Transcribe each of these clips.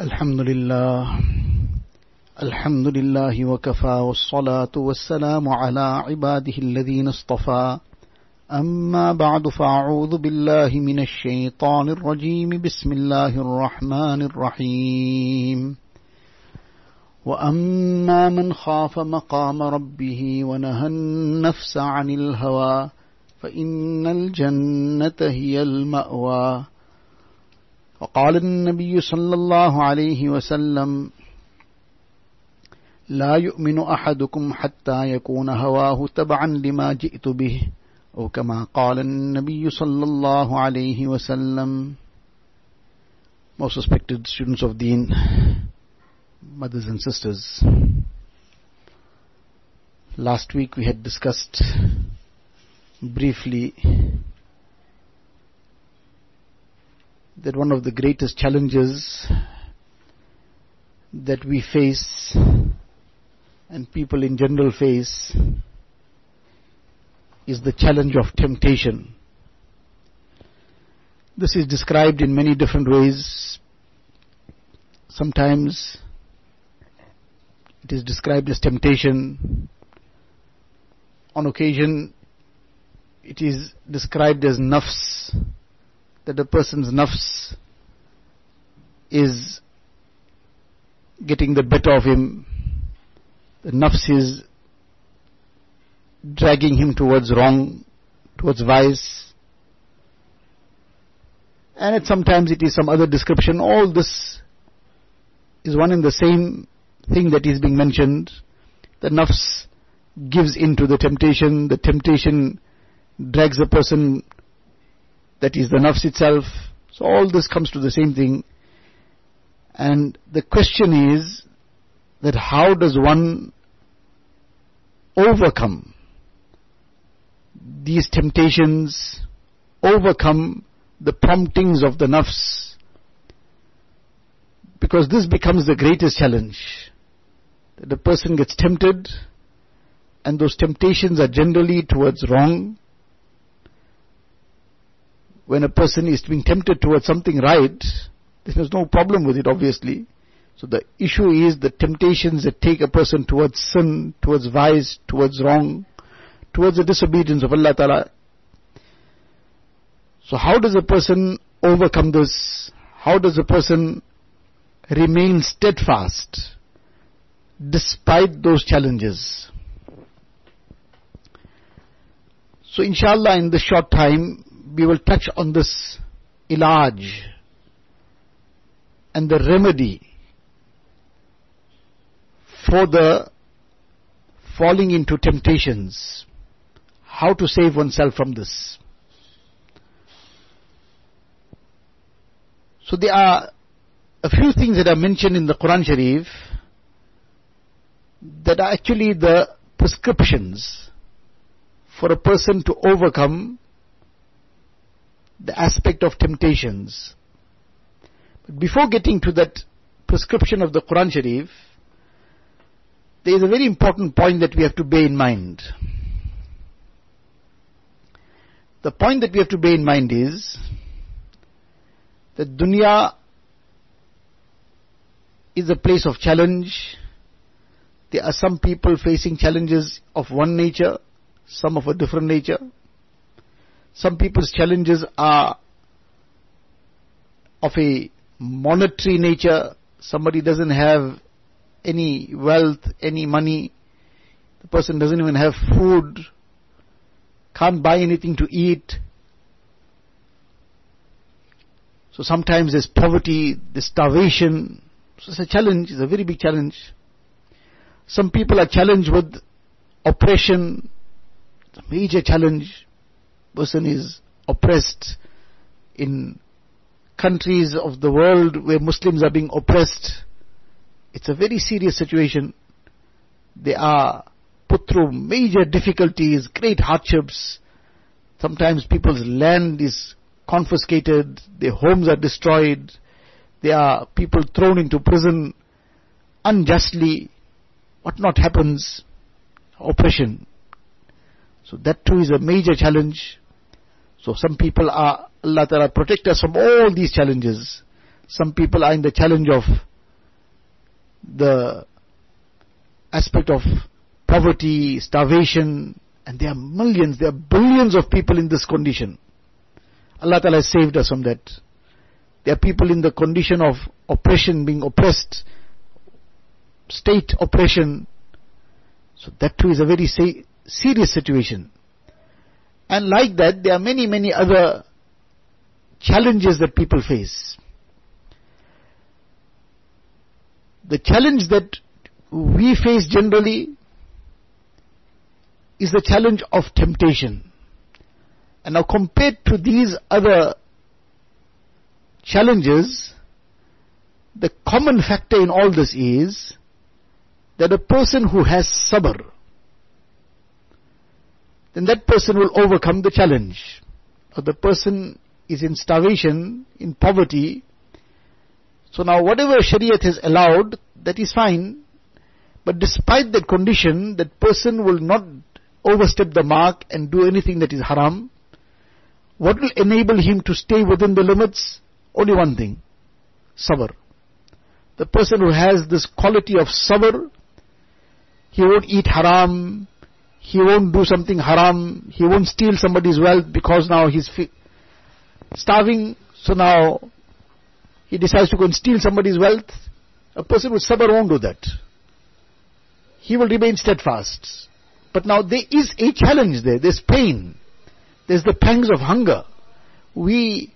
الحمد لله. الحمد لله وكفى والصلاة والسلام على عباده الذين اصطفى. أما بعد فأعوذ بالله من الشيطان الرجيم. بسم الله الرحمن الرحيم. وأما من خاف مقام ربه ونهى النفس عن الهوى فإن الجنة هي المأوى. وقال النبي صلى الله عليه وسلم لا يؤمن أحدكم حتى يكون هواه تبعا لما جئت به. أو كما قال النبي صلى الله عليه وسلم Most respected students of Deen, mothers and sisters, last week we had discussed briefly that one of the greatest challenges that we face and people in general face is the challenge of temptation. This is described in many different ways. Sometimes it is described as temptation. On occasion it is described as nafs, that a person's nafs is getting the better of him. The nafs is dragging him towards wrong, towards vice. And it, sometimes it is some other description. All this is one and the same thing that is being mentioned. The nafs gives into the temptation, the temptation drags a person, that is the nafs itself. So all this comes to the same thing. And the question is that how does one overcome these temptations, overcome the promptings of the nafs? Because this becomes the greatest challenge. That the person gets tempted, and those temptations are generally towards wrong, when a person is being tempted towards something right, there's no problem with it, obviously. So the issue is the temptations that take a person towards sin, towards vice, towards wrong, towards the disobedience of Allah Ta'ala. So how does a person overcome this? How does a person remain steadfast despite those challenges? So inshallah in this short time, we will touch on this ilaj and the remedy for the falling into temptations. How to save oneself from this. So there are a few things that are mentioned in the Quran Sharif that are actually the prescriptions for a person to overcome the aspect of temptations. But before getting to that prescription of the Quran Sharif, there is a very important point that we have to bear in mind. The point that we have to bear in mind is that dunya is a place of challenge. There are some people facing challenges of one nature, some of a different nature. Some people's challenges are of a monetary nature. Somebody doesn't have any wealth, any money. The person doesn't even have food, can't buy anything to eat. So sometimes there's poverty, there's starvation. So it's a challenge, it's a very big challenge. Some people are challenged with oppression, it's a major challenge person is oppressed in countries of the world where Muslims are being oppressed, it's a very serious situation. They are put through major difficulties, great hardships. Sometimes people's land is confiscated, their homes are destroyed, there are people thrown into prison unjustly. What not happens? Oppression. So that too is a major challenge. So some people are, Allah Ta'ala protect us from all these challenges. Some people are in the challenge of the aspect of poverty, starvation, and there are millions, there are billions of people in this condition. Allah Ta'ala has saved us from that. There are people in the condition of oppression, being oppressed, state oppression. So that too is a very serious situation. And like that, there are many, many other challenges that people face. The challenge that we face generally is the challenge of temptation. And now compared to these other challenges, the common factor in all this is that a person who has sabr, then that person will overcome the challenge. Or the person is in starvation, in poverty. So now whatever Shariat has allowed, that is fine. But despite that condition, that person will not overstep the mark and do anything that is haram. What will enable him to stay within the limits? Only one thing. Sabr. The person who has this quality of sabr, he won't eat haram, he won't do something haram, he won't steal somebody's wealth because now he's fi- starving, so now he decides to go and steal somebody's wealth. A person with sabr won't do that. He will remain steadfast. But now there is a challenge there, there's pain, there's the pangs of hunger. We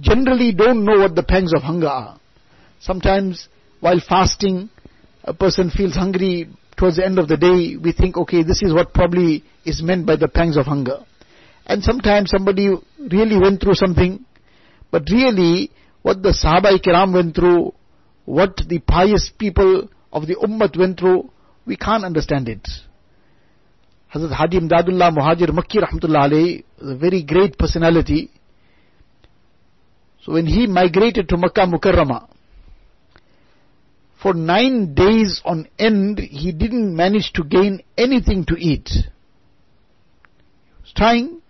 generally don't know what the pangs of hunger are. Sometimes while fasting, a person feels hungry towards the end of the day, we think, okay, this is what probably is meant by the pangs of hunger. And sometimes somebody really went through something, but really what the Sahaba Kiram went through, what the pious people of the Ummah went through, we can't understand it. Hazrat Haji Imdadullah Muhajir Makki Rahmatullah a very great personality. So when he migrated to Makkah Mukarramah, for nine days on end, he didn't manage to gain anything to eat. He was trying,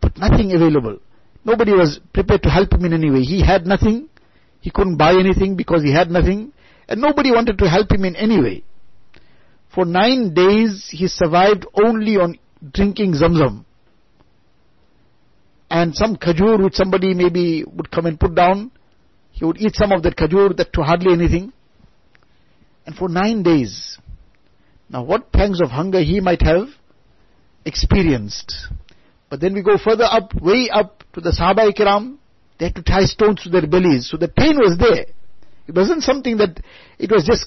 but nothing available. Nobody was prepared to help him in any way. He had nothing. He couldn't buy anything because he had nothing. And nobody wanted to help him in any way. For nine days, he survived only on drinking zamzam. And some khajur which somebody maybe would come and put down. He would eat some of that khajur, that to hardly anything. And for nine days. Now what pangs of hunger he might have experienced. But then we go further up, way up to the Sahaba Kiram. They had to tie stones to their bellies. So the pain was there. It wasn't something that, it was just,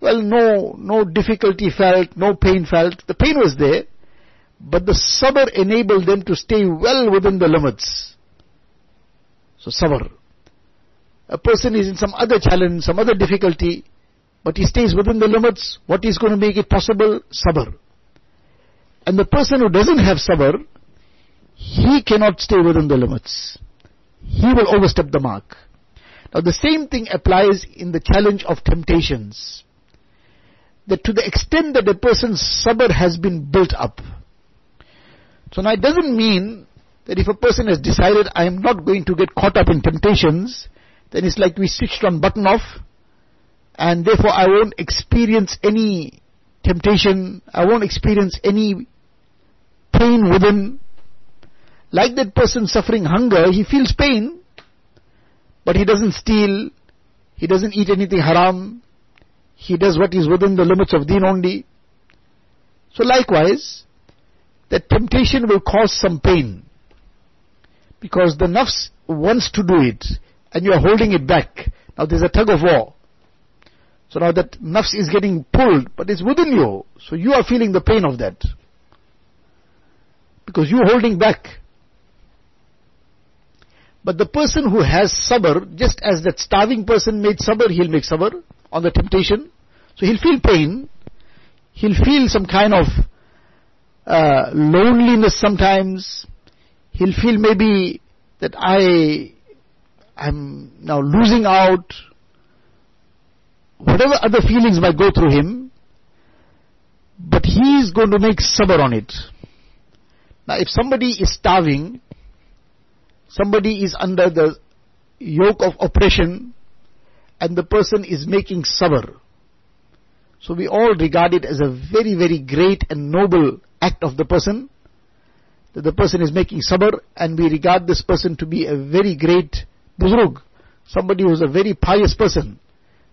well, no, no difficulty felt, no pain felt. The pain was there. But the sabr enabled them to stay well within the limits. So sabr. A person is in some other challenge, some other difficulty, but he stays within the limits. What is going to make it possible? Sabr. And the person who doesn't have sabr, he cannot stay within the limits. He will overstep the mark. Now the same thing applies in the challenge of temptations. That to the extent that a person's sabr has been built up. So now it doesn't mean that if a person has decided I am not going to get caught up in temptations, then it's like we switched on button off and therefore I won't experience any temptation, I won't experience any pain within. Like that person suffering hunger, he feels pain, but he doesn't steal, he doesn't eat anything haram, he does what is within the limits of deen only. So likewise, that temptation will cause some pain. Because the nafs wants to do it, and you are holding it back. Now there's a tug of war. So now that nafs is getting pulled, but it's within you. So you are feeling the pain of that. Because you're holding back. But the person who has sabr, just as that starving person made sabr, he'll make sabr on the temptation. So he'll feel pain. He'll feel some kind of uh, loneliness sometimes. He'll feel maybe that I am now losing out whatever other feelings might go through him, but he is going to make sabr on it. Now if somebody is starving, somebody is under the yoke of oppression, and the person is making sabr. So we all regard it as a very, very great and noble act of the person. That the person is making sabr and we regard this person to be a very great buzurg. Somebody who is a very pious person.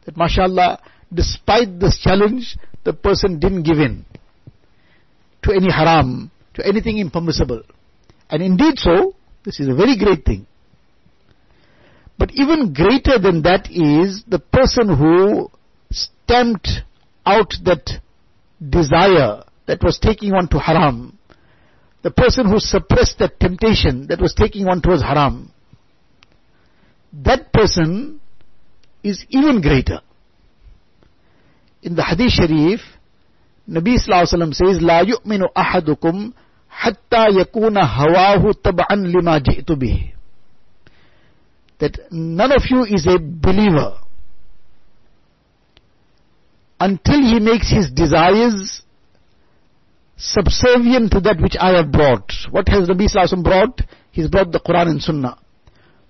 That mashallah, despite this challenge, the person didn't give in to any haram, to anything impermissible. And indeed so, this is a very great thing. But even greater than that is the person who stamped out that desire that was taking one to haram. The person who suppressed that temptation that was taking one towards haram. That person is even greater. In the Hadith Sharif, Nabi Sallallahu Alaihi Wasallam says, لا يؤمن أحدكم حتى يكون هواه تبعا لما جئت به that none of you is a believer until he makes his desires subservient to that which I have brought. What has Nabi Sallallahu brought? He's brought the Quran and Sunnah.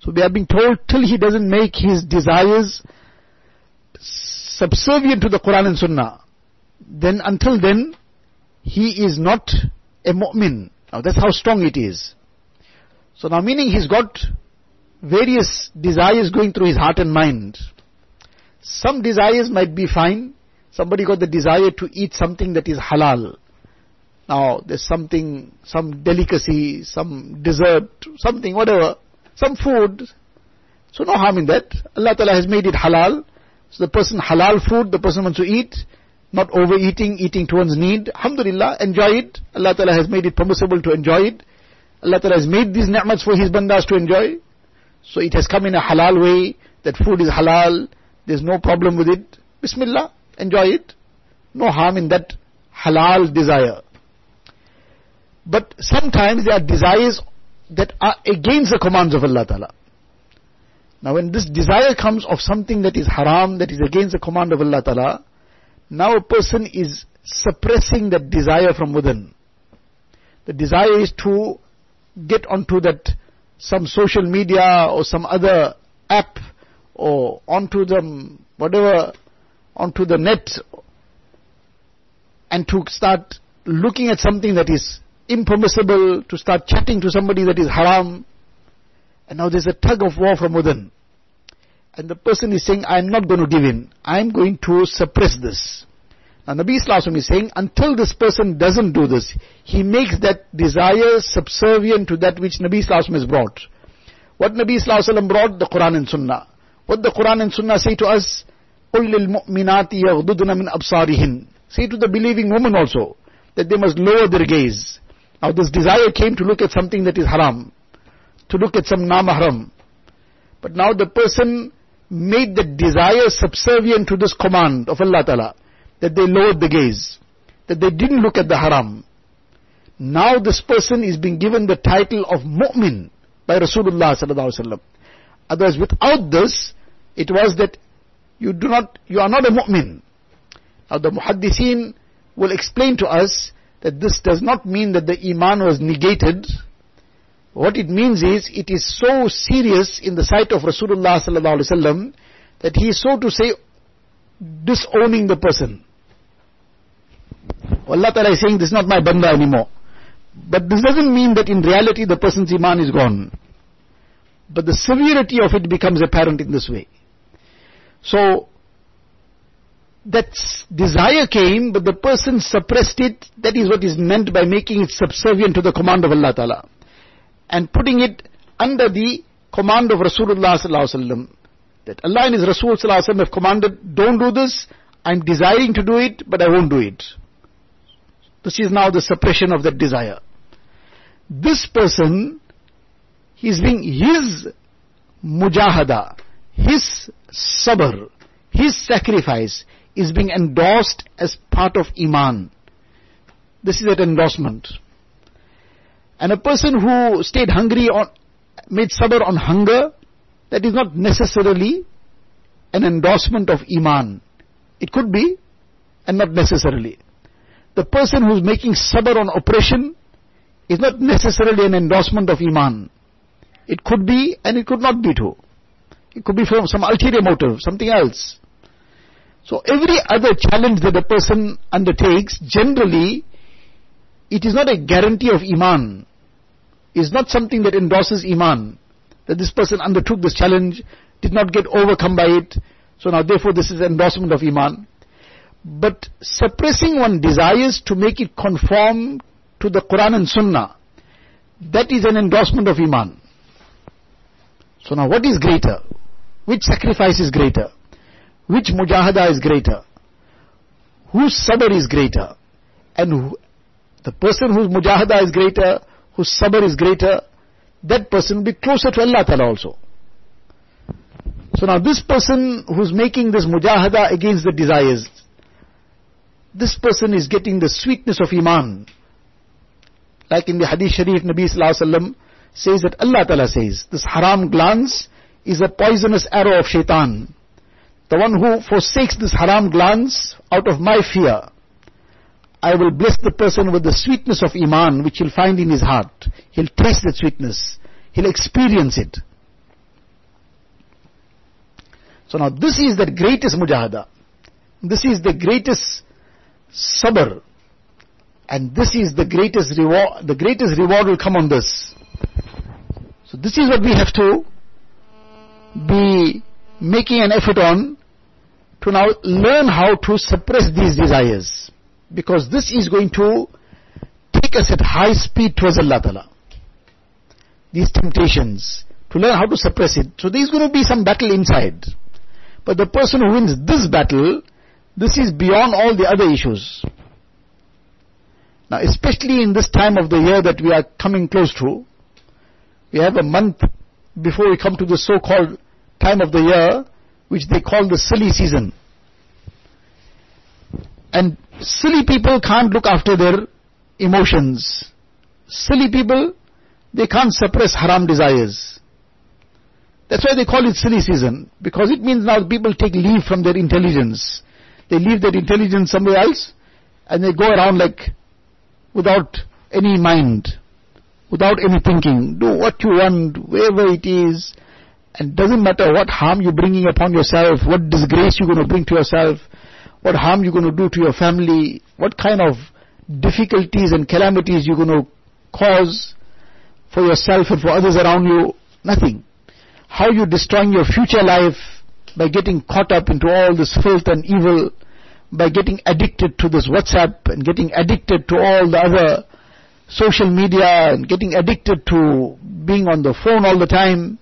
So we are being told till he doesn't make his desires subservient to the Quran and Sunnah, then until then, he is not a mu'min. Now that's how strong it is. So now meaning he's got various desires going through his heart and mind. Some desires might be fine. Somebody got the desire to eat something that is halal. Now, there's something, some delicacy, some dessert, something, whatever, some food. So no harm in that. Allah Ta'ala has made it halal. So the person halal food, the person wants to eat, not overeating, eating to one's need. Alhamdulillah, enjoy it. Allah Ta'ala has made it permissible to enjoy it. Allah Ta'ala has made these ni'mats for His bandas to enjoy. So it has come in a halal way, that food is halal, there's no problem with it. Bismillah, enjoy it. No harm in that halal desire. But sometimes there are desires that are against the commands of Allah Ta'ala. Now when this desire comes of something that is haram, that is against the command of Allah Ta'ala, now a person is suppressing that desire from within. The desire is to get onto that some social media or some other app or onto the whatever, onto the net and to start looking at something that is impermissible, to start chatting to somebody that is haram. And now there's a tug of war from within. And the person is saying, I'm not going to give in. I'm going to suppress this. Now Nabi Islam is saying, until this person doesn't do this, he makes that desire subservient to that which Nabi Islam has brought. What Nabi Islam brought? The Quran and Sunnah. What the Quran and Sunnah say to us? قُلْ لِلْمُؤْمِنَاتِ يَغْضُضْنَ مِنْ أَبْصَارِهِنْ Say to the believing woman also, that they must lower their gaze. Now this desire came to look at something that is haram, to look at some namahram. But now the person made the desire subservient to this command of Allah Ta'ala that they lowered the gaze, that they didn't look at the haram. Now this person is being given the title of mu'min by Rasulullah sallallahu alaihi wasallam. Otherwise, without this, it was that you do not, you are not a mu'min. Now the muhaddithin will explain to us that this does not mean that the iman was negated. What it means is, it is so serious in the sight of Rasulullah sallallahu that he is so to say disowning the person. Allah Ta'ala is saying, this is not my banda anymore. But this doesn't mean that in reality the person's iman is gone. But the severity of it becomes apparent in this way. So, that desire came, but the person suppressed it. That is what is meant by making it subservient to the command of Allah Ta'ala. And putting it under the command of Rasulullah Sallallahu Alaihi Wasallam. That Allah and His Rasul Sallallahu have commanded, don't do this, I'm desiring to do it, but I won't do it. This is now the suppression of that desire. This person, he is being, his mujahada, his sabr, his sacrifice is being endorsed as part of iman. This is that endorsement. And a person who stayed hungry on, made sabr on hunger, that is not necessarily an endorsement of Iman. It could be, and not necessarily. The person who's making sabr on oppression is not necessarily an endorsement of Iman. It could be, and it could not be too. It could be from some ulterior motive, something else. So every other challenge that a person undertakes, generally, it is not a guarantee of Iman. It's not something that endorses Iman. That this person undertook this challenge, did not get overcome by it, so now therefore this is endorsement of Iman. But suppressing one desires to make it conform to the Quran and Sunnah, that is an endorsement of Iman. So now what is greater? Which sacrifice is greater? Which mujahada is greater? Whose sabr is greater? And who, the person whose mujahada is greater, whose sabr is greater, that person will be closer to Allah Ta'ala also. So now this person who's making this mujahada against the desires, this person is getting the sweetness of Iman. Like in the Hadith Sharif, Nabi Sallallahu Alaihi Wasallam says that Allah Ta'ala says, this haram glance is a poisonous arrow of shaitan. The one who forsakes this haram glance out of my fear, I will bless the person with the sweetness of Iman which he'll find in his heart. He'll taste that sweetness. He'll experience it. So now this is the greatest mujahada. This is the greatest sabr. And this is the greatest reward, the greatest reward will come on this. So this is what we have to be making an effort on to now learn how to suppress these desires. Because this is going to take us at high speed towards Allah Ta'ala. These temptations, to learn how to suppress it. So there is going to be some battle inside. But the person who wins this battle, this is beyond all the other issues. Now especially in this time of the year that we are coming close to, we have a month before we come to the so-called time of the year, which they call the silly season. And silly people can't look after their emotions. Silly people, they can't suppress haram desires. That's why they call it silly season, because it means now people take leave from their intelligence. They leave their intelligence somewhere else, and they go around like without any mind, without any thinking. Do what you want, wherever it is, and doesn't matter what harm you're bringing upon yourself, what disgrace you're going to bring to yourself, what harm you're going to do to your family, what kind of difficulties and calamities you're going to cause for yourself and for others around you, nothing. How you're destroying your future life by getting caught up into all this filth and evil, by getting addicted to this WhatsApp and getting addicted to all the other social media and getting addicted to being on the phone all the time,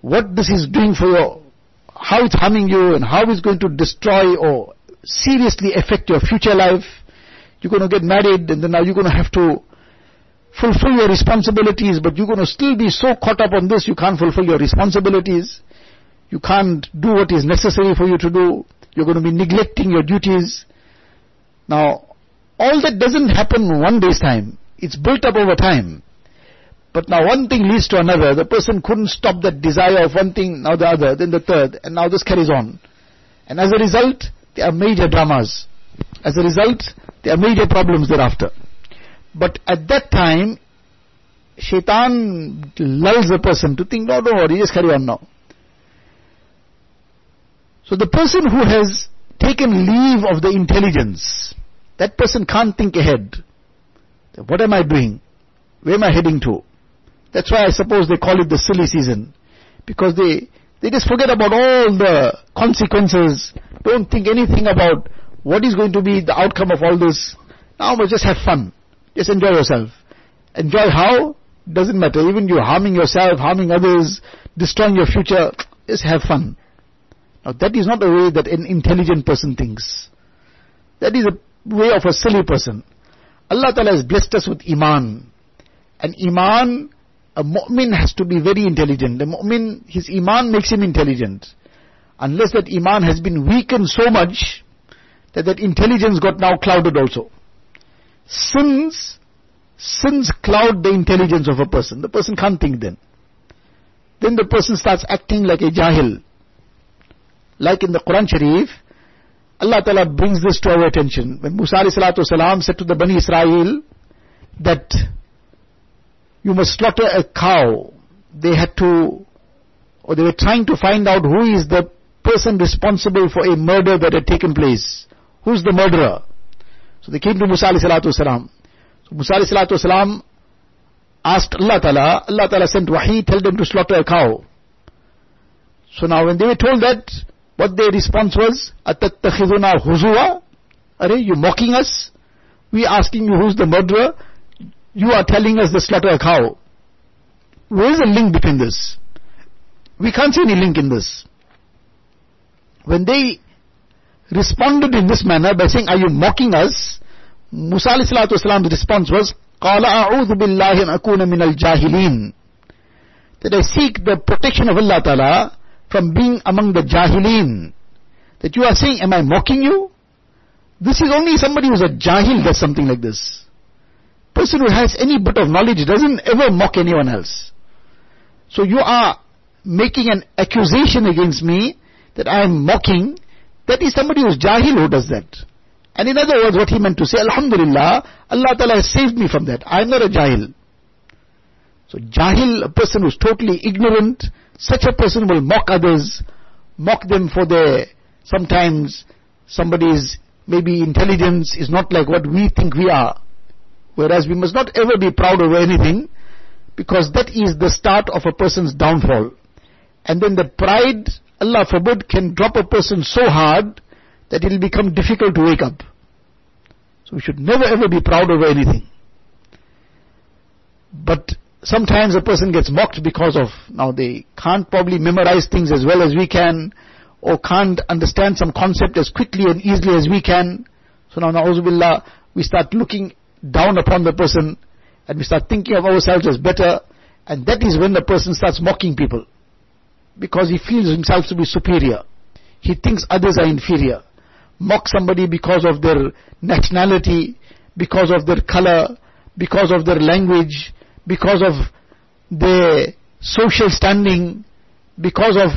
what this is doing for you, how it's harming you and how it's going to destroy or seriously affect your future life. You're going to get married and then now you're going to have to fulfill your responsibilities, but you're going to still be so caught up on this, you can't fulfill your responsibilities. You can't do what is necessary for you to do. You're going to be neglecting your duties. Now, all that doesn't happen one day's time. It's built up over time. But now one thing leads to another. The person couldn't stop that desire of one thing, now the other, then the third, and now this carries on. And as a result, there are major dramas. As a result, there are major problems thereafter. But at that time, shaitan lulls the person to think, no, don't worry, just carry on now. So the person who has taken leave of the intelligence, that person can't think ahead. What am I doing? Where am I heading to? That's why I suppose they call it the silly season. Because they, they just forget about all the consequences. Don't think anything about what is going to be the outcome of all this. Now just have fun. Just enjoy yourself. Enjoy how? Doesn't matter. Even you're harming yourself, harming others, destroying your future. Just have fun. Now that is not the way that an intelligent person thinks. That is a way of a silly person. Allah Ta'ala has blessed us with Iman. And Iman a mu'min has to be very intelligent. The mu'min, his iman makes him intelligent. Unless that iman has been weakened so much that that intelligence got now clouded also. Sins, sins cloud the intelligence of a person. The person can't think then. Then the person starts acting like a jahil. Like in the Quran Sharif, Allah Ta'ala brings this to our attention. When Musa salam said to the Bani Israel that you must slaughter a cow. They had to or they were trying to find out who is the person responsible for a murder that had taken place. Who's the murderer? So they came to Musa alayhi salatu wasalam. So Musa alayhi salatu wasalam asked Allah Ta'ala, Allah Ta'ala sent wahi, tell them to slaughter a cow. So now when they were told that, what their response was, أَتَتَّخِذُنَا هُزُوًا Are you mocking us? We asking you who's the murderer. You are telling us to slaughter a cow. Where is the link between this? We can't see any link in this. When they responded in this manner by saying, are you mocking us? Musa alayhi response was, قال أعوذ بالله أن أكون من الجاهلين that I seek the protection of Allah Ta'ala from being among the jahilin. That you are saying, am I mocking you? This is only somebody who's a jahil does something like this. Person who has any bit of knowledge doesn't ever mock anyone else. So you are making an accusation against me that I am mocking. That is somebody who's jahil who does that. And in other words, what he meant to say, Alhamdulillah, Allah Ta'ala has saved me from that. I am not a jahil. So jahil, a person who's totally ignorant, such a person will mock others, mock them for their, sometimes somebody's maybe intelligence is not like what we think we are. Whereas we must not ever be proud of anything, because that is the start of a person's downfall. And then the pride, Allah forbid, can drop a person so hard that it will become difficult to wake up. So we should never ever be proud over anything. But sometimes a person gets mocked because of, now they can't probably memorize things as well as we can, or can't understand some concept as quickly and easily as we can. So now, na'uzubillah, we start looking down upon the person, and we start thinking of ourselves as better, and that is when the person starts mocking people. Because he feels himself to be superior. He thinks others are inferior mock somebody because of their nationality, because of their color, because of their language, because of their social standing, because of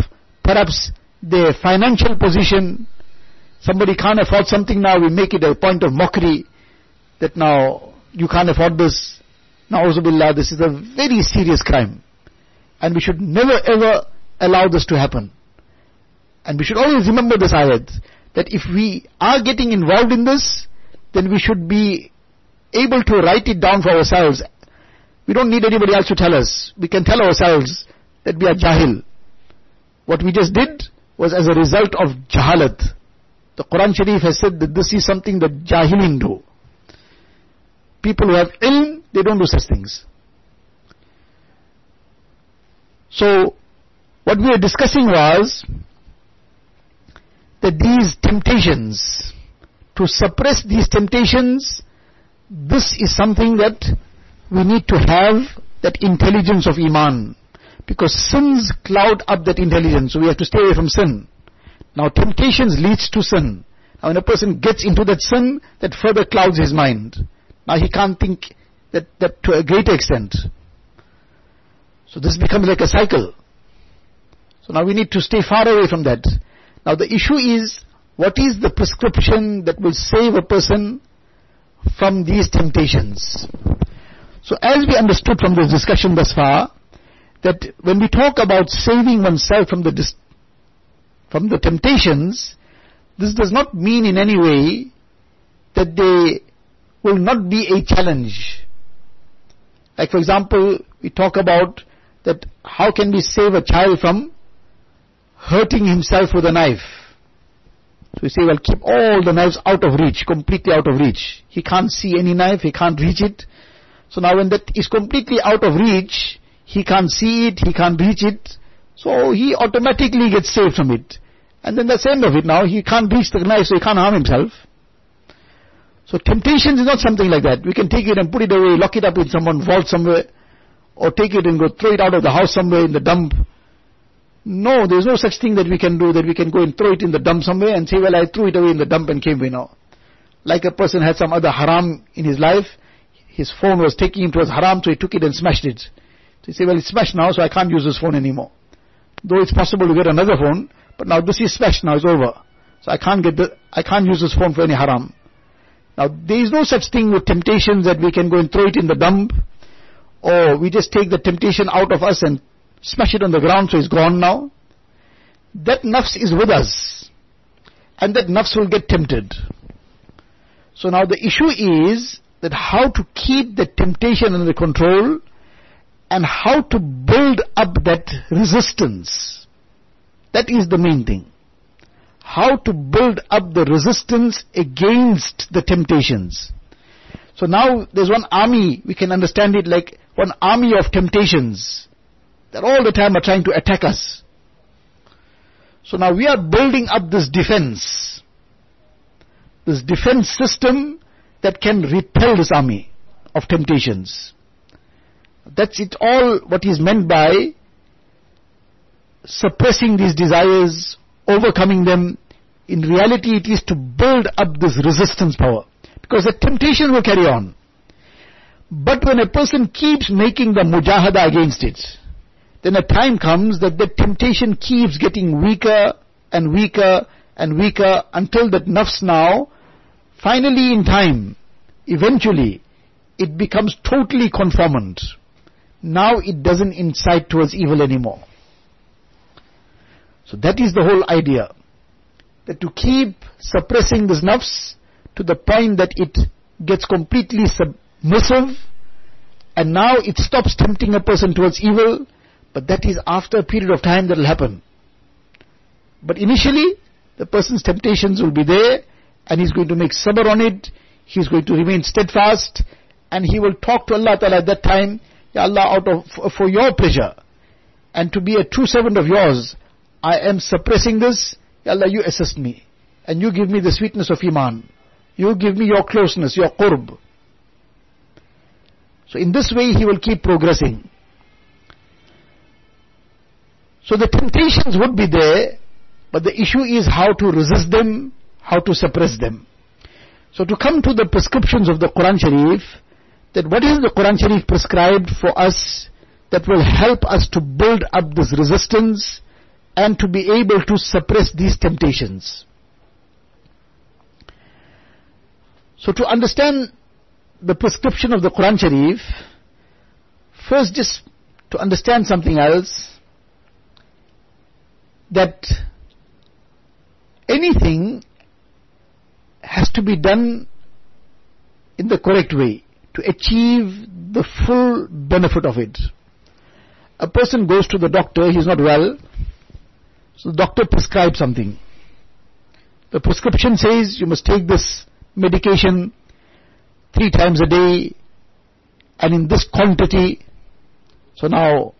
perhaps their financial position. Somebody can't afford something now, we make it a point of mockery that now you can't afford this. Na'uzubillah, this is a very serious crime. And we should never ever allow this to happen. And we should always remember this ayat that if we are getting involved in this, then we should be able to write it down for ourselves. We don't need anybody else to tell us. We can tell ourselves that we are jahil. What we just did was as a result of jahalat. The Quran Sharif has said that this is something that jahilin do. People who have ilm, they don't do such things. So, what we were discussing was that these temptations, to suppress these temptations, this is something that we need to have that intelligence of Iman. Because sins cloud up that intelligence, so we have to stay away from sin. Now temptations leads to sin. Now when a person gets into that sin, that further clouds his mind. Now he can't think that, that to a great extent. So this becomes like a cycle. So now we need to stay far away from that. Now the issue is, what is the prescription that will save a person from these temptations? So as we understood from this discussion thus far, that when we talk about saving oneself from the dis- from the temptations, this does not mean in any way that they will not be a challenge. Like for example, we talk about that how can we save a child from hurting himself with a knife. So we say, well, keep all the knives out of reach, completely out of reach. He can't see any knife, he can't reach it. So now when that is completely out of reach, he can't see it, he can't reach it, so he automatically gets saved from it. And then that's the end of it now, he can't reach the knife, so he can't harm himself. So temptation is not something like that. We can take it and put it away, lock it up in someone vault somewhere, or take it and go throw it out of the house somewhere in the dump. No, there's no such thing that we can do that we can go and throw it in the dump somewhere and say, well, I threw it away in the dump and came away now. Like a person had some other haram in his life, his phone was taking him towards haram, so he took it and smashed it. So he said, well, it's smashed now, so I can't use this phone anymore. Though it's possible to get another phone, but now this is smashed now, it's over. So I can't get the, I can't use this phone for any haram. Now, there is no such thing with temptations that we can go and throw it in the dump, or we just take the temptation out of us and smash it on the ground so it's gone now. That nafs is with us. And that nafs will get tempted. So now the issue is that how to keep the temptation under control and how to build up that resistance. That is the main thing. How to build up the resistance against the temptations. So now there's one army, we can understand it like one army of temptations that all the time are trying to attack us. So now we are building up this defense. This defense system that can repel this army of temptations. That's it all what is meant by suppressing these desires, overcoming them. In reality it is to build up this resistance power. Because the temptation will carry on. But when a person keeps making the mujahada against it, then a time comes that the temptation keeps getting weaker and weaker and weaker until that nafs now, finally in time, eventually, it becomes totally conformant. Now it doesn't incite towards evil anymore. So that is the whole idea. That to keep suppressing this nafs to the point that it gets completely submissive and now it stops tempting a person towards evil but that is after a period of time that will happen. But initially, the person's temptations will be there, and he's going to make sabr on it, he's going to remain steadfast, and he will talk to Allah Ta'ala at that time, Ya Allah, out of, for your pleasure, and to be a true servant of yours, I am suppressing this, Allah, you assist me, and you give me the sweetness of Iman. You give me your closeness, your qurb. So in this way he will keep progressing. So the temptations would be there, but the issue is how to resist them, how to suppress them. So to come to the prescriptions of the Quran Sharif, that what is the Quran Sharif prescribed for us that will help us to build up this resistance and to be able to suppress these temptations. So to understand the prescription of the Quran Sharif, first just to understand something else, that anything has to be done in the correct way to achieve the full benefit of it. A person goes to the doctor, he's not well, so the doctor prescribes something. The prescription says you must take this medication three times a day and in this quantity. So now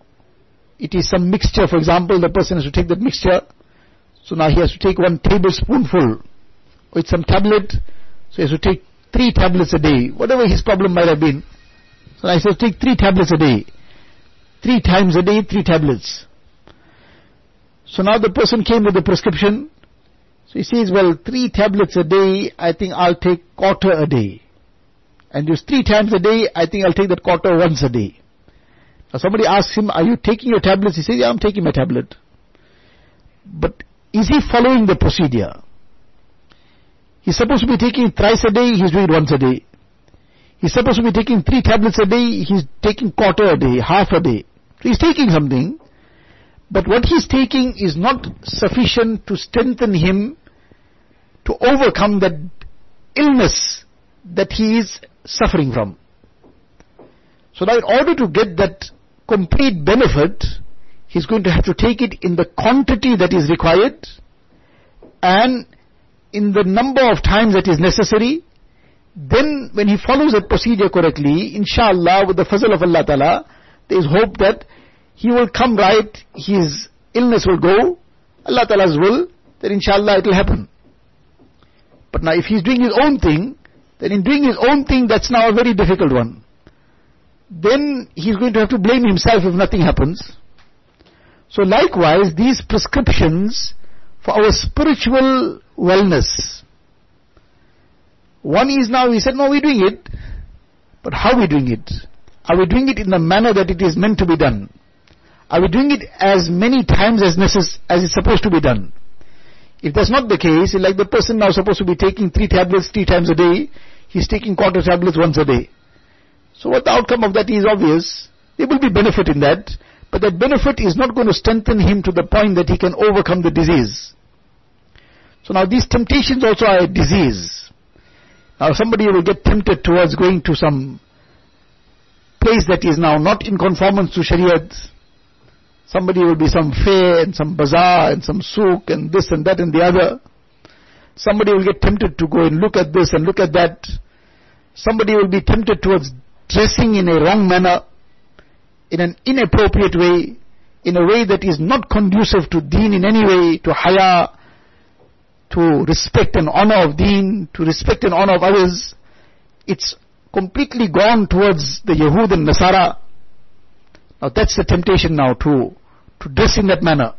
it is some mixture, for example, the person has to take that mixture, so now he has to take one tablespoonful with some tablet, so he has to take three tablets a day, whatever his problem might have been. So I said take three tablets a day. Three times a day, three tablets. So now the person came with the prescription. So he says, well, three tablets a day, I think I'll take quarter a day. And just three times a day, I think I'll take that quarter once a day. Now somebody asks him, are you taking your tablets? He says, yeah, I'm taking my tablet. But is he following the procedure? He's supposed to be taking thrice a day, he's doing it once a day. He's supposed to be taking three tablets a day, he's taking quarter a day, half a day. So he's taking something, but what he's taking is not sufficient to strengthen him to overcome that illness that he is suffering from. So now in order to get that complete benefit, he's going to have to take it in the quantity that is required and in the number of times that is necessary. Then when he follows that procedure correctly, inshallah, with the fazl of Allah Ta'ala, there is hope that he will come right, his illness will go, Allah Ta'ala's will, then inshallah it will happen. But now if he's doing his own thing, then in doing his own thing, that's now a very difficult one then he's going to have to blame himself if nothing happens. So likewise, these prescriptions for our spiritual wellness. One is now, we said, no, we're doing it. But how are we doing it? Are we doing it in the manner that it is meant to be done? Are we doing it as many times as necess- as it's supposed to be done? If that's not the case, like the person now supposed to be taking three tablets three times a day, he's taking quarter tablets once a day. So what the outcome of that is obvious. There will be benefit in that. But that benefit is not going to strengthen him to the point that he can overcome the disease. So now these temptations also are a disease. Now somebody will get tempted towards going to some place that is now not in conformance to Shariat. Somebody will be some fair and some bazaar and some souk and this and that and the other. Somebody will get tempted to go and look at this and look at that. Somebody will be tempted towards dressing in a wrong manner, in an inappropriate way, in a way that is not conducive to deen in any way, to haya, to respect and honor of deen, to respect and honor of others. It's completely gone towards the Yahud and Nasara. Now that's the temptation now to, to dress in that manner.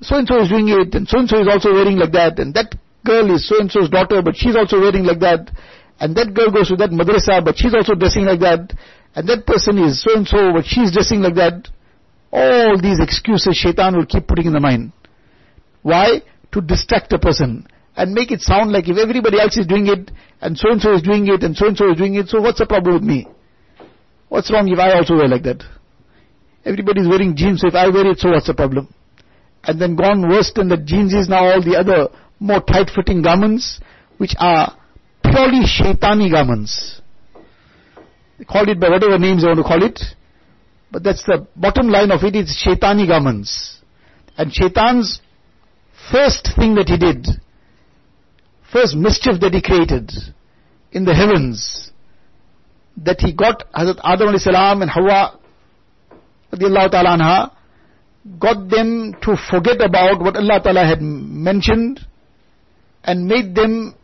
So and so is doing it, and so and so is also wearing like that, and that girl is so and so's daughter, but she's also wearing like that, and that girl goes to that madrasa, but she's also dressing like that, and that person is so and so, but she's dressing like that. All these excuses shaitan will keep putting in the mind. Why? To distract a person and make it sound like if everybody else is doing it, and so and so is doing it, and so and so is doing it, so what's the problem with me? What's wrong if I also wear like that? Everybody is wearing jeans, so if I wear it, so what's the problem? And then gone worse than the jeans is now all the other more tight-fitting garments, which are purely shaitani garments. They call it by whatever names they want to call it, but that's the bottom line of it, it is shaitani garments. And shaitan's first thing that he did first mischief that he created in the heavens, that he got Hazrat Adam salam and Hawa radiallahu ta'ala anha, got them to forget about what Allah ta'ala had mentioned and made them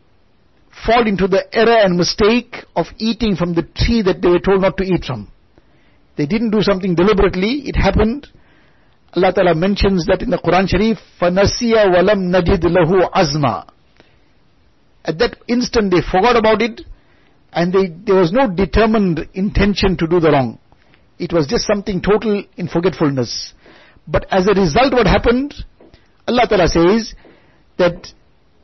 fall into the error and mistake of eating from the tree that they were told not to eat from. They didn't do something deliberately, it happened. Allah Ta'ala mentions that in the Quran Sharif, فَنَسِيَ وَلَمْ نَجِدْ لَهُ عَزْمًا at that instant they forgot about it and they, there was no determined intention to do the wrong. It was just something total in forgetfulness. But as a result, what happened? Allah Ta'ala says that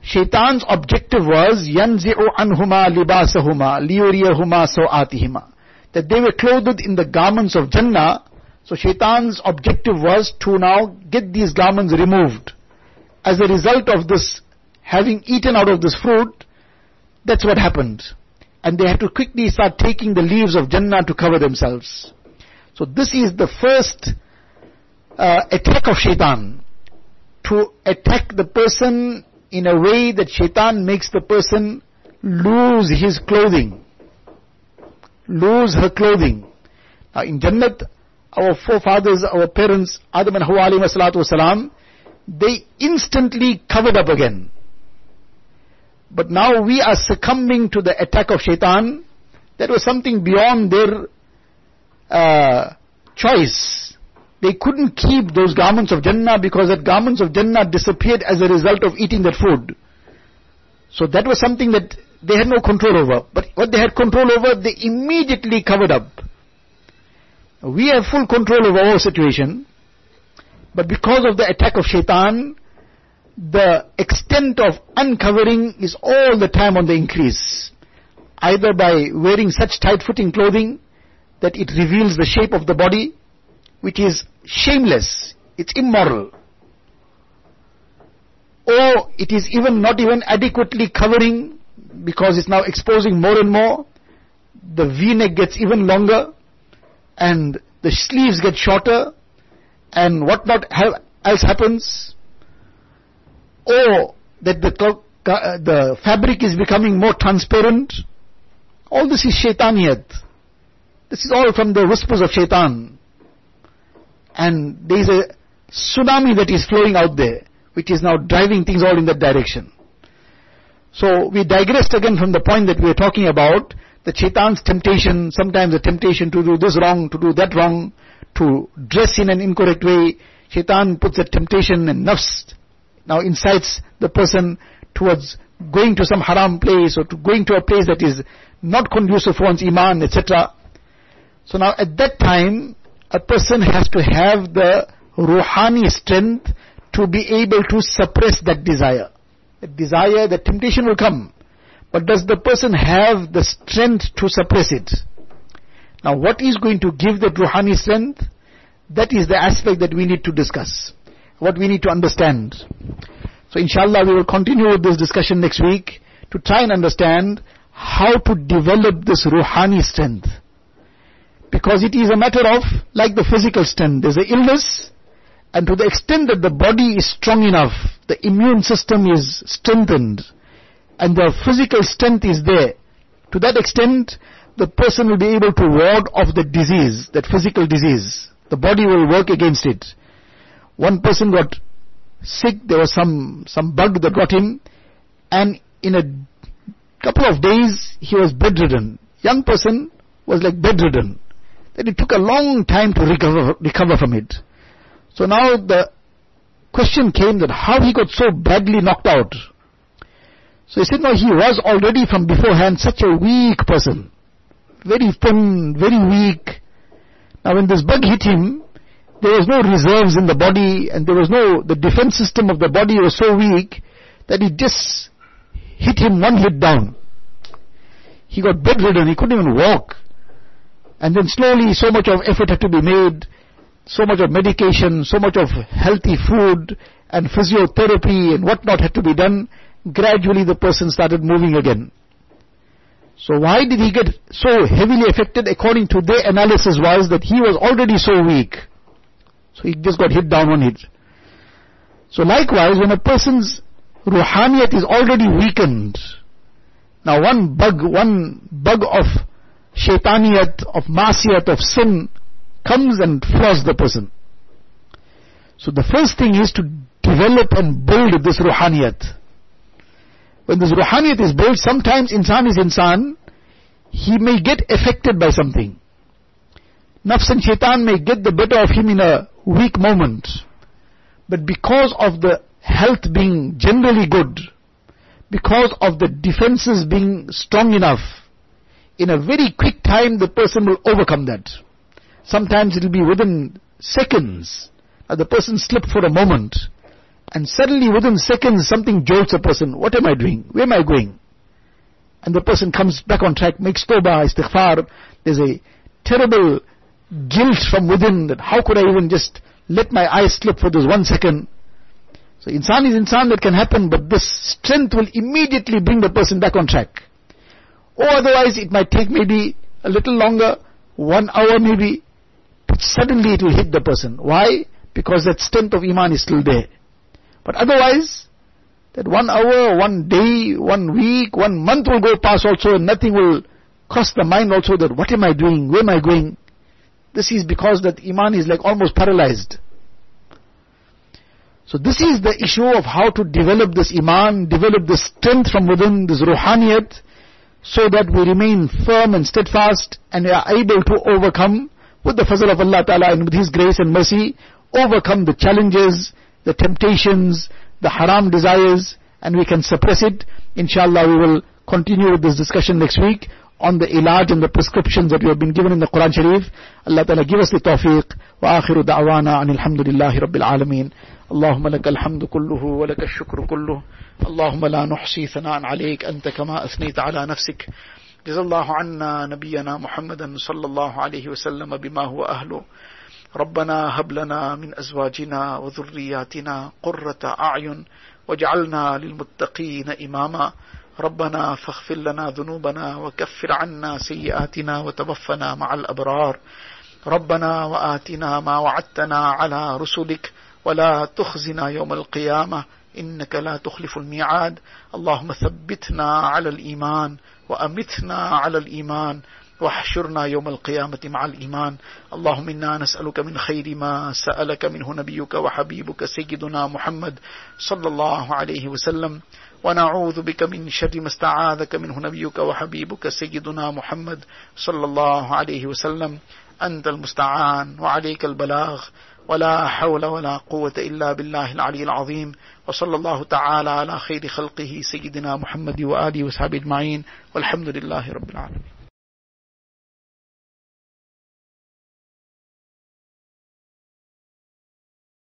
Shaitan's objective was yanzi'u anhuma libasahuma liyuriyahuma atihima that they were clothed in the garments of Jannah. So Shaitan's objective was to now get these garments removed. As a result of this, having eaten out of this fruit, that's what happened. And they had to quickly start taking the leaves of Jannah to cover themselves. So this is the first uh, attack of shaitan. To attack the person in a way that shaitan makes the person lose his clothing. Lose her clothing. Now in Jannat, our forefathers, our parents, Adam and Hawa alayhi salatu they instantly covered up again. But now we are succumbing to the attack of shaitan. That was something beyond their uh, choice. They couldn't keep those garments of Jannah because that garments of Jannah disappeared as a result of eating that food. So that was something that they had no control over. But what they had control over, they immediately covered up. We have full control over our situation. But because of the attack of shaitan, the extent of uncovering is all the time on the increase. Either by wearing such tight-fitting clothing that it reveals the shape of the body, which is shameless, it's immoral. Or it is even not even adequately covering because it's now exposing more and more. The v-neck gets even longer and the sleeves get shorter and what not else happens or that the, uh, the fabric is becoming more transparent. All this is shaitaniyat. This is all from the whispers of shaitan. And there is a tsunami that is flowing out there, which is now driving things all in that direction. So we digressed again from the point that we were talking about, the shaitan's temptation, sometimes the temptation to do this wrong, to do that wrong, to dress in an incorrect way. Shaitan puts a temptation and nafs now incites the person towards going to some haram place or to going to a place that is not conducive for one's iman, etc. So now at that time, a person has to have the ruhani strength to be able to suppress that desire. The desire, the temptation will come. But does the person have the strength to suppress it? Now what is going to give that ruhani strength? That is the aspect that we need to discuss. What we need to understand. So inshallah we will continue with this discussion next week to try and understand how to develop this ruhani strength. Because it is a matter of, like the physical strength, there's an illness, and to the extent that the body is strong enough, the immune system is strengthened, and the physical strength is there, to that extent, the person will be able to ward off the disease, that physical disease. The body will work against it. One person got sick, there was some, some bug that got him, and in a couple of days, he was bedridden. Young person was like bedridden. Then it took a long time to recover, recover from it. So now the question came that how he got so badly knocked out. So he said, no, he was already from beforehand such a weak person. Very thin, very weak. Now when this bug hit him, there was no reserves in the body and there was no, the defense system of the body was so weak that it just hit him one hit down. He got bedridden, he couldn't even walk. And then slowly so much of effort had to be made, so much of medication, so much of healthy food and physiotherapy and whatnot had to be done. Gradually the person started moving again. So why did he get so heavily affected? According to their analysis was that he was already so weak. So he just got hit down on it. So likewise, when a person's ruhaniyat is already weakened, now one bug, one bug of shaitaniyat, of masiyat, of sin comes and flaws the person. So the first thing is to develop and build this ruhaniyat. When this ruhaniyat is built, sometimes insan is insan, he may get affected by something. Nafs and shaitan may get the better of him in a weak moment. But because of the health being generally good, because of the defenses being strong enough, in a very quick time the person will overcome that. Sometimes it will be within seconds. The person slipped for a moment. And suddenly within seconds something jolts a person. What am I doing? Where am I going? And the person comes back on track, makes tawbah, istighfar. There's a terrible guilt from within that how could I even just let my eyes slip for this one second? So insan is insan that can happen, but this strength will immediately bring the person back on track. Or otherwise it might take maybe a little longer, one hour maybe, but suddenly it will hit the person. Why? Because that strength of iman is still there. But otherwise, that one hour, one day, one week, one month will go past also and nothing will cross the mind also that what am I doing, where am I going? This is because that iman is like almost paralyzed. So this is the issue of how to develop this iman, develop this strength from within, this ruhaniyat, so that we remain firm and steadfast and we are able to overcome with the fazl of Allah Ta'ala and with His grace and mercy, overcome the challenges, the temptations, the haram desires, and we can suppress it. Inshallah, we will continue with this discussion next week on the ilaj and the prescriptions that we have been given in the Quran Sharif. Allah Ta'ala give us the tawfiq. Wa akhiru da'wana anil hamdulillahi rabbil alameen. اللهم لك الحمد كله ولك الشكر كله. اللهم لا نحصي ثناء عليك. أنت كما أثنيت على نفسك. جزا الله عنا نبينا محمدا صلى الله عليه وسلم بما هو أهله. ربنا هب لنا من أزواجنا وذرياتنا قرة أعين واجعلنا للمتقين إماما. ربنا فاغفر لنا ذنوبنا وكفر عنا سيئاتنا وتوفنا مع الأبرار. ربنا وآتنا ما وعدتنا على رسلك. ولا تخزنا يوم القيامة إنك لا تخلف الميعاد. اللهم ثبتنا على الإيمان وأمتنا على الإيمان واحشرنا يوم القيامة مع الإيمان. اللهم إنا نسألك من خير ما سألك منه نبيك وحبيبك سيدنا محمد صلى الله عليه وسلم. ونعوذ بك من شر ما استعاذك منه نبيك وحبيبك سيدنا محمد صلى الله عليه وسلم. أنت المستعان وعليك البلاغ. ولا حول ولا قوة إلا بالله العلي العظيم وصلى الله تعالى على خير خلقه سيدنا محمد وآله وصحبه أجمعين والحمد لله رب العالمين.